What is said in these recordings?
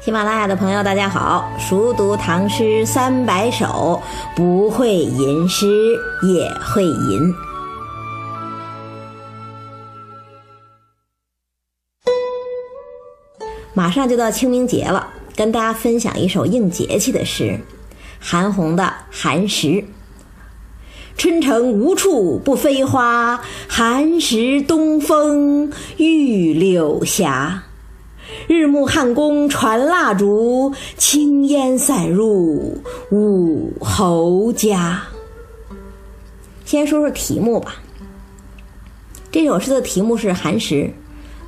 喜马拉雅的朋友，大家好！熟读唐诗三百首，不会吟诗也会吟。马上就到清明节了，跟大家分享一首应节气的诗，韩红的《寒食》。春城无处不飞花，寒食东风御柳斜。日暮汉宫传蜡烛，轻烟散入五侯家。先说说题目吧。这首诗的题目是《寒食》，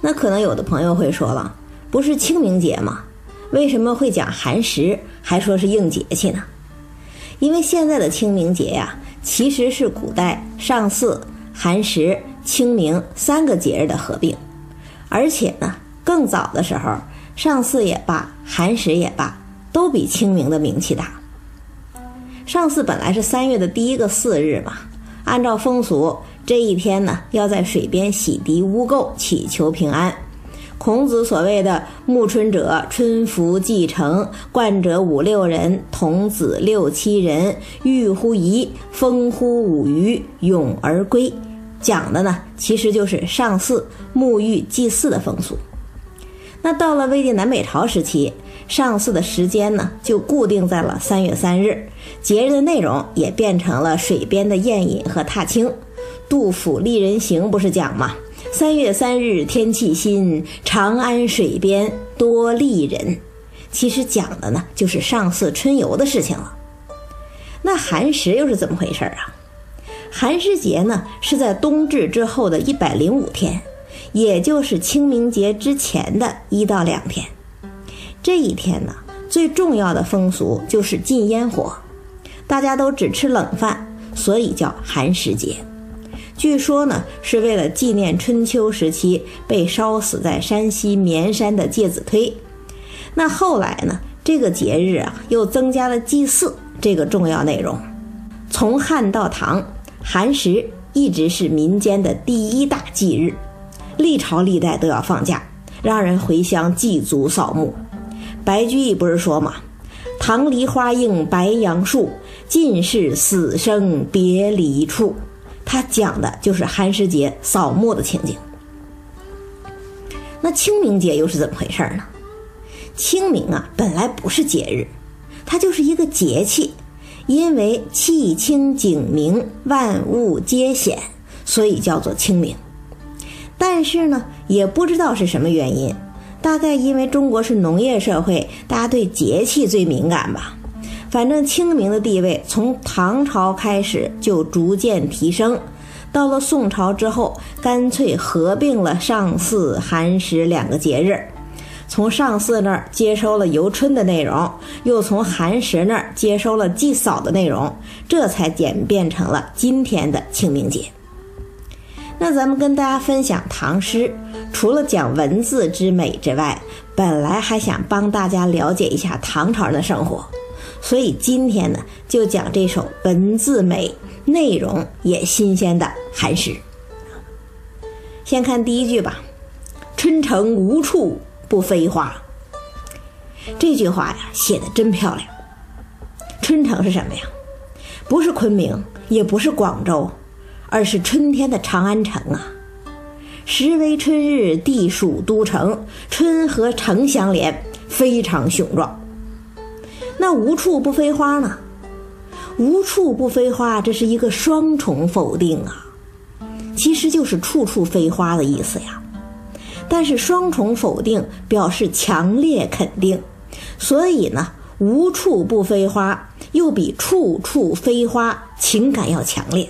那可能有的朋友会说了。不是清明节吗？为什么会讲寒食，还说是应节气呢？因为现在的清明节呀，其实是古代上巳、寒食、清明三个节日的合并。而且呢，更早的时候，上巳也罢，寒食也罢，都比清明的名气大。上巳本来是三月的第一个巳日嘛，按照风俗，这一天呢，要在水边洗涤污垢，祈求平安。孔子所谓的“暮春者，春服既成，冠者五六人，童子六七人，浴乎沂，风乎舞雩，咏而归”，讲的呢，其实就是上巳沐浴祭祀的风俗。那到了魏晋南北朝时期，上巳的时间呢，就固定在了三月三日，节日的内容也变成了水边的宴饮和踏青。杜甫《丽人行》不是讲吗？三月三日天气新，长安水边多丽人。其实讲的呢，就是上巳春游的事情了。那寒食又是怎么回事啊？寒食节呢，是在冬至之后的一百零五天，也就是清明节之前的一到两天。这一天呢，最重要的风俗就是禁烟火，大家都只吃冷饭，所以叫寒食节。据说呢，是为了纪念春秋时期被烧死在山西绵山的介子推。那后来呢，这个节日啊，又增加了祭祀这个重要内容。从汉到唐，寒食一直是民间的第一大祭日，历朝历代都要放假，让人回乡祭祖扫墓。白居易不是说吗？“棠梨花映白杨树，尽是死生别离处。”他讲的就是寒食节扫墓的情景。那清明节又是怎么回事呢？清明啊，本来不是节日，它就是一个节气，因为气清景明，万物皆显，所以叫做清明。但是呢，也不知道是什么原因，大概因为中国是农业社会，大家对节气最敏感吧。反正清明的地位从唐朝开始就逐渐提升，到了宋朝之后，干脆合并了上巳、寒食两个节日。从上巳那儿接收了游春的内容，又从寒食那儿接收了祭扫的内容，这才演变成了今天的清明节。那咱们跟大家分享唐诗，除了讲文字之美之外，本来还想帮大家了解一下唐朝人的生活。所以今天呢，就讲这首文字美、内容也新鲜的寒食。先看第一句吧：“春城无处不飞花。”这句话呀，写的真漂亮。春城是什么呀？不是昆明，也不是广州，而是春天的长安城啊！时为春日，地属都城，春和城相连，非常雄壮。那无处不飞花呢？无处不飞花，这是一个双重否定啊，其实就是处处飞花的意思呀。但是双重否定表示强烈肯定，所以呢，无处不飞花又比处处飞花情感要强烈。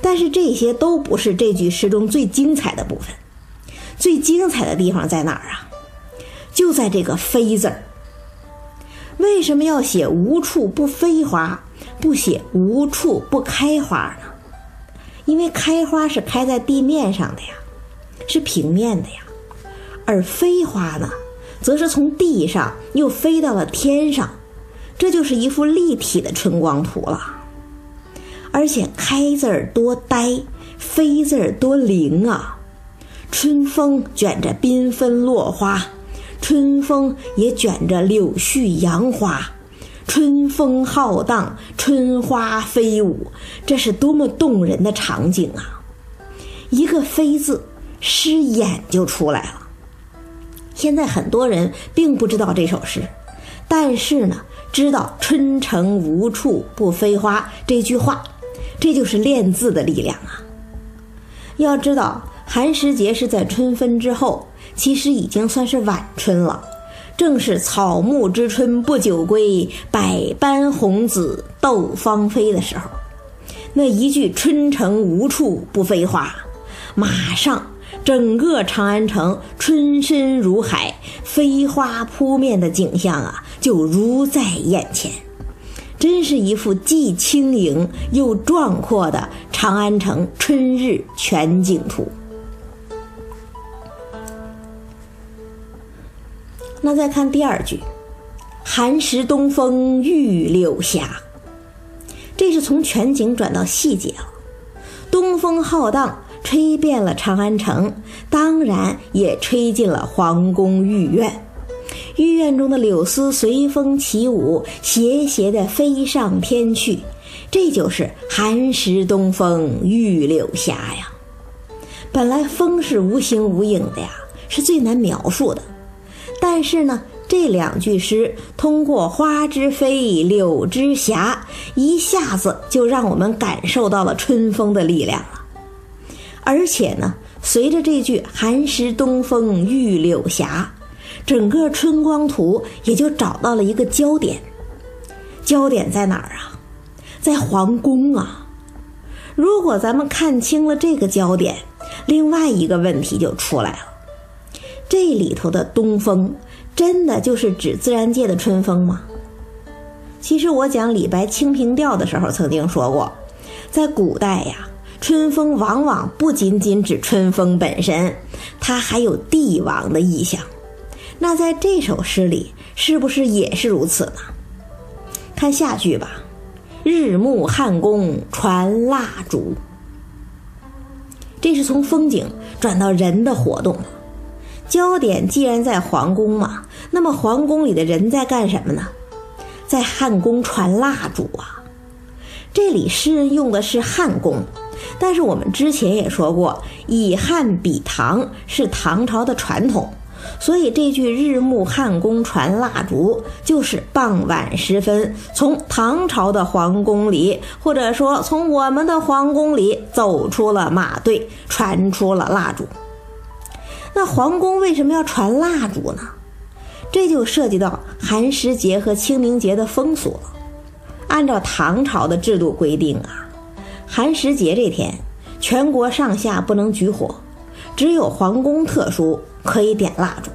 但是这些都不是这句诗中最精彩的部分，最精彩的地方在哪儿啊？就在这个“飞”字儿。为什么要写无处不飞花，不写无处不开花呢？因为开花是开在地面上的呀，是平面的呀，而飞花呢，则是从地上又飞到了天上，这就是一幅立体的春光图了。而且“开”字儿多呆，“飞”字儿多灵啊！春风卷着缤纷落花，春风也卷着柳絮杨花，春风浩荡，春花飞舞，这是多么动人的场景啊！一个“飞”字，诗眼就出来了。现在很多人并不知道这首诗，但是呢，知道“春城无处不飞花”这句话，这就是练字的力量啊！要知道，寒食节是在春分之后，其实已经算是晚春了，正是草木之春不久归，百般红紫斗芳菲的时候。那一句“春城无处不飞花”，马上整个长安城春深如海，飞花扑面的景象啊，就如在眼前。真是一幅既轻盈又壮阔的长安城春日全景图。那再看第二句，“寒食东风御柳斜”，这是从全景转到细节了。东风浩荡，吹遍了长安城，当然也吹进了皇宫御苑。御苑中的柳丝随风起舞，斜斜地飞上天去，这就是寒食东风御柳斜呀。本来风是无形无影的呀，是最难描述的。但是呢，这两句诗通过花之飞，柳之斜，一下子就让我们感受到了春风的力量了。而且呢，随着这句寒食东风御柳斜。整个春光图也就找到了一个焦点，焦点在哪儿啊？在皇宫啊！如果咱们看清了这个焦点，另外一个问题就出来了：这里头的东风，真的就是指自然界的春风吗？其实我讲李白《清平调》的时候曾经说过，在古代呀，春风往往不仅仅指春风本身，它还有帝王的意象。那在这首诗里，是不是也是如此呢？看下句吧，“日暮汉宫传蜡烛”，这是从风景转到人的活动。焦点既然在皇宫嘛，那么皇宫里的人在干什么呢？在汉宫传蜡烛啊。这里诗人用的是汉宫，但是我们之前也说过，以汉比唐是唐朝的传统。所以这句“日暮汉宫传蜡烛”就是傍晚时分，从唐朝的皇宫里，或者说从我们的皇宫里走出了马队，传出了蜡烛。那皇宫为什么要传蜡烛呢？这就涉及到寒食节和清明节的风俗了。按照唐朝的制度规定啊，寒食节这天，全国上下不能举火，只有皇宫特殊。可以点蜡烛，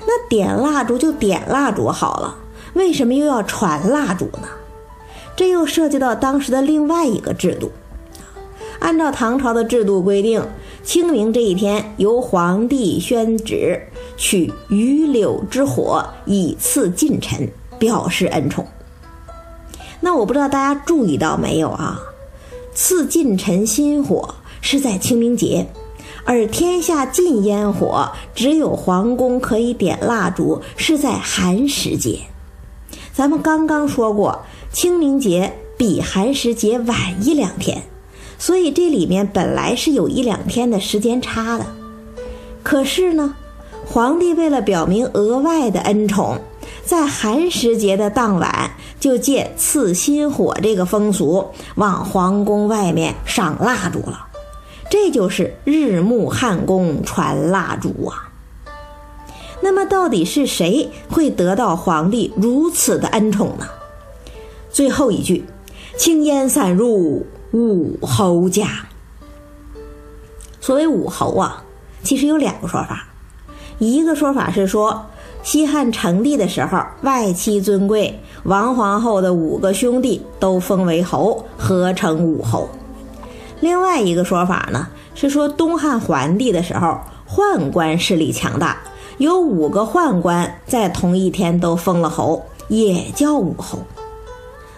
那点蜡烛就点蜡烛好了，为什么又要传蜡烛呢？这又涉及到当时的另外一个制度。按照唐朝的制度规定，清明这一天由皇帝宣旨取榆柳之火以赐近臣，表示恩宠。那我不知道大家注意到没有啊？赐近臣新火是在清明节。而天下禁烟火，只有皇宫可以点蜡烛，是在寒食节。咱们刚刚说过，清明节比寒食节晚一两天，所以这里面本来是有一两天的时间差的。可是呢，皇帝为了表明额外的恩宠，在寒食节的当晚，就借赐新火这个风俗，往皇宫外面赏蜡烛了。这就是日暮汉宫传蜡烛啊。那么，到底是谁会得到皇帝如此的恩宠呢？最后一句，“青烟散入武侯家”。所谓武侯啊，其实有两个说法。一个说法是说，西汉成帝的时候，外戚尊贵，王皇后的五个兄弟都封为侯，合称武侯。另外一个说法呢，是说东汉桓帝的时候，宦官势力强大，有五个宦官在同一天都封了侯，也叫武侯。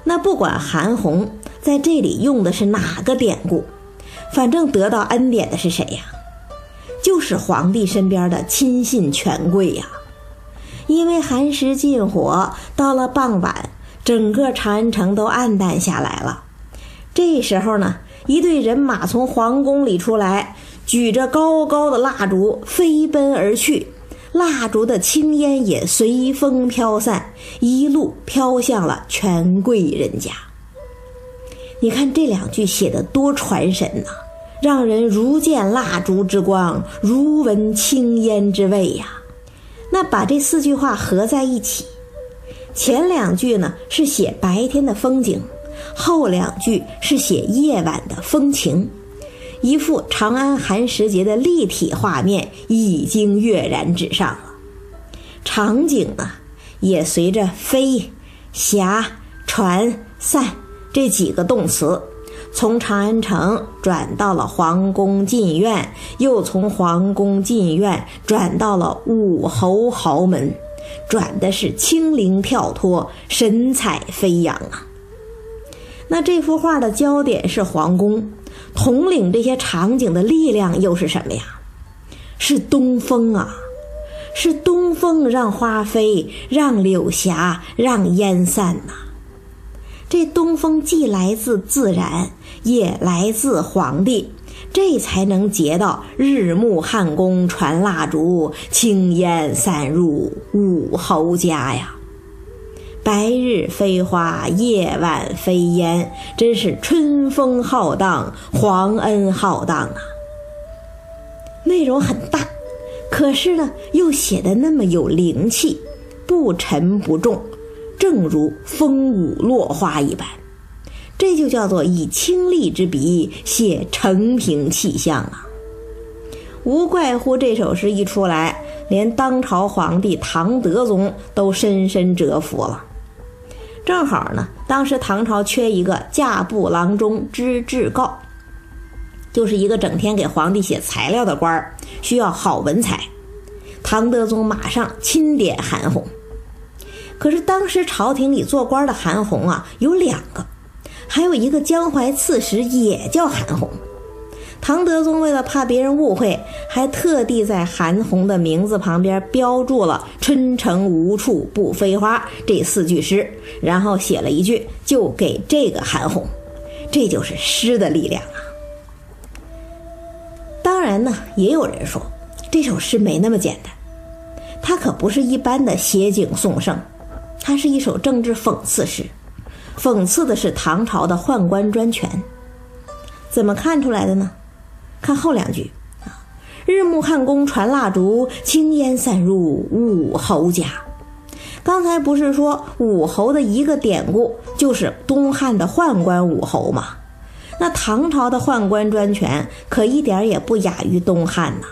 那不管韩红在这里用的是哪个典故，反正得到恩典的是谁呀？就是皇帝身边的亲信权贵呀。因为寒食禁火，到了傍晚，整个长安城都暗淡下来了。这时候呢，一队人马从皇宫里出来，举着高高的蜡烛飞奔而去，蜡烛的青烟也随风飘散，一路飘向了权贵人家。你看这两句写的多传神呐，让人如见蜡烛之光，如闻青烟之味呀。那把这四句话合在一起，前两句呢是写白天的风景，后两句是写夜晚的风情，一幅长安寒食节的立体画面已经跃然纸上了。场景啊，也随着飞、霞、传、散。这几个动词，从长安城转到了皇宫禁院，又从皇宫禁院转到了武侯豪门，转的是轻灵跳脱，神采飞扬啊。那这幅画的焦点是皇宫，统领这些场景的力量又是什么呀？是东风啊，是东风让花飞，让柳霞，让烟散呐。这东风既来自自然，也来自皇帝，这才能结到日暮汉宫传蜡烛，青烟散入武侯家呀。白日飞花，夜晚飞烟，真是春风浩荡，皇恩浩荡啊。内容很大，可是呢，又写的那么有灵气，不沉不重。正如风舞落花一般，这就叫做以清丽之笔写成平气象啊！无怪乎这首诗一出来，连当朝皇帝唐德宗都深深折服了。正好呢，当时唐朝缺一个驾部郎中知制告，就是一个整天给皇帝写材料的官儿，需要好文采。唐德宗马上钦点韩红。可是当时朝廷里做官的韩红啊有两个，还有一个江淮刺史也叫韩红。唐德宗为了怕别人误会，还特地在韩红的名字旁边标注了“春城无处不飞花”这四句诗，然后写了一句就给这个韩红，这就是诗的力量啊。当然呢，也有人说这首诗没那么简单，它可不是一般的写景颂圣。它是一首政治讽刺诗，讽刺的是唐朝的宦官专权。怎么看出来的呢？看后两句啊，“日暮汉宫传蜡烛，青烟散入武侯家。”刚才不是说武侯的一个典故就是东汉的宦官武侯吗？那唐朝的宦官专权可一点也不亚于东汉呐。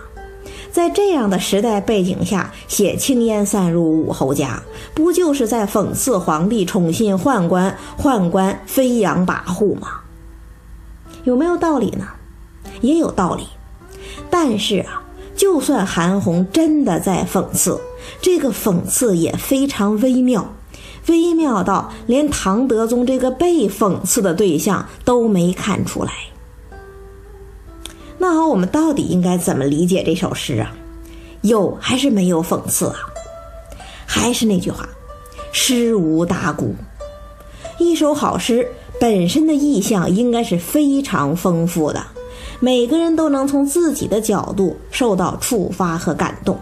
在这样的时代背景下写“青烟散入武侯家”，不就是在讽刺皇帝宠信宦官，宦官飞扬跋扈吗？有没有道理呢？也有道理。但是啊，就算韩红真的在讽刺，这个讽刺也非常微妙，微妙到连唐德宗这个被讽刺的对象都没看出来。那好，我们到底应该怎么理解这首诗啊？有还是没有讽刺啊？还是那句话，诗无大姑。一首好诗本身的意象应该是非常丰富的，每个人都能从自己的角度受到触发和感动。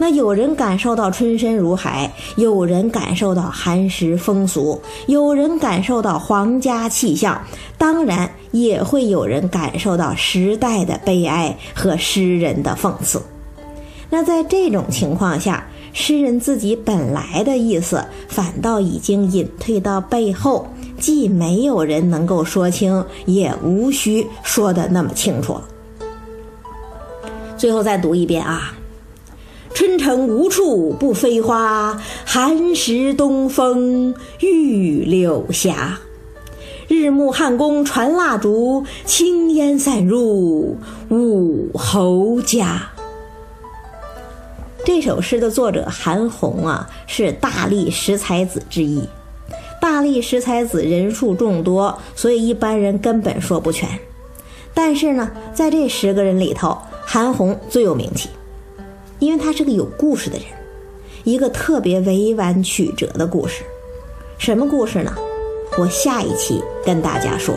那有人感受到春深如海，有人感受到寒食风俗，有人感受到皇家气象，当然也会有人感受到时代的悲哀和诗人的讽刺。那在这种情况下，诗人自己本来的意思反倒已经隐退到背后，既没有人能够说清，也无需说的那么清楚。最后再读一遍啊。春城无处不飞花，寒食东风御柳斜。日暮汉宫传蜡烛，青烟散入武侯家。这首诗的作者韩红啊，是大历十才子之一。大力十才子人数众多，所以一般人根本说不全。但是呢，在这十个人里头，韩红最有名气。因为他是个有故事的人，一个特别委婉曲折的故事。什么故事呢？我下一期跟大家说。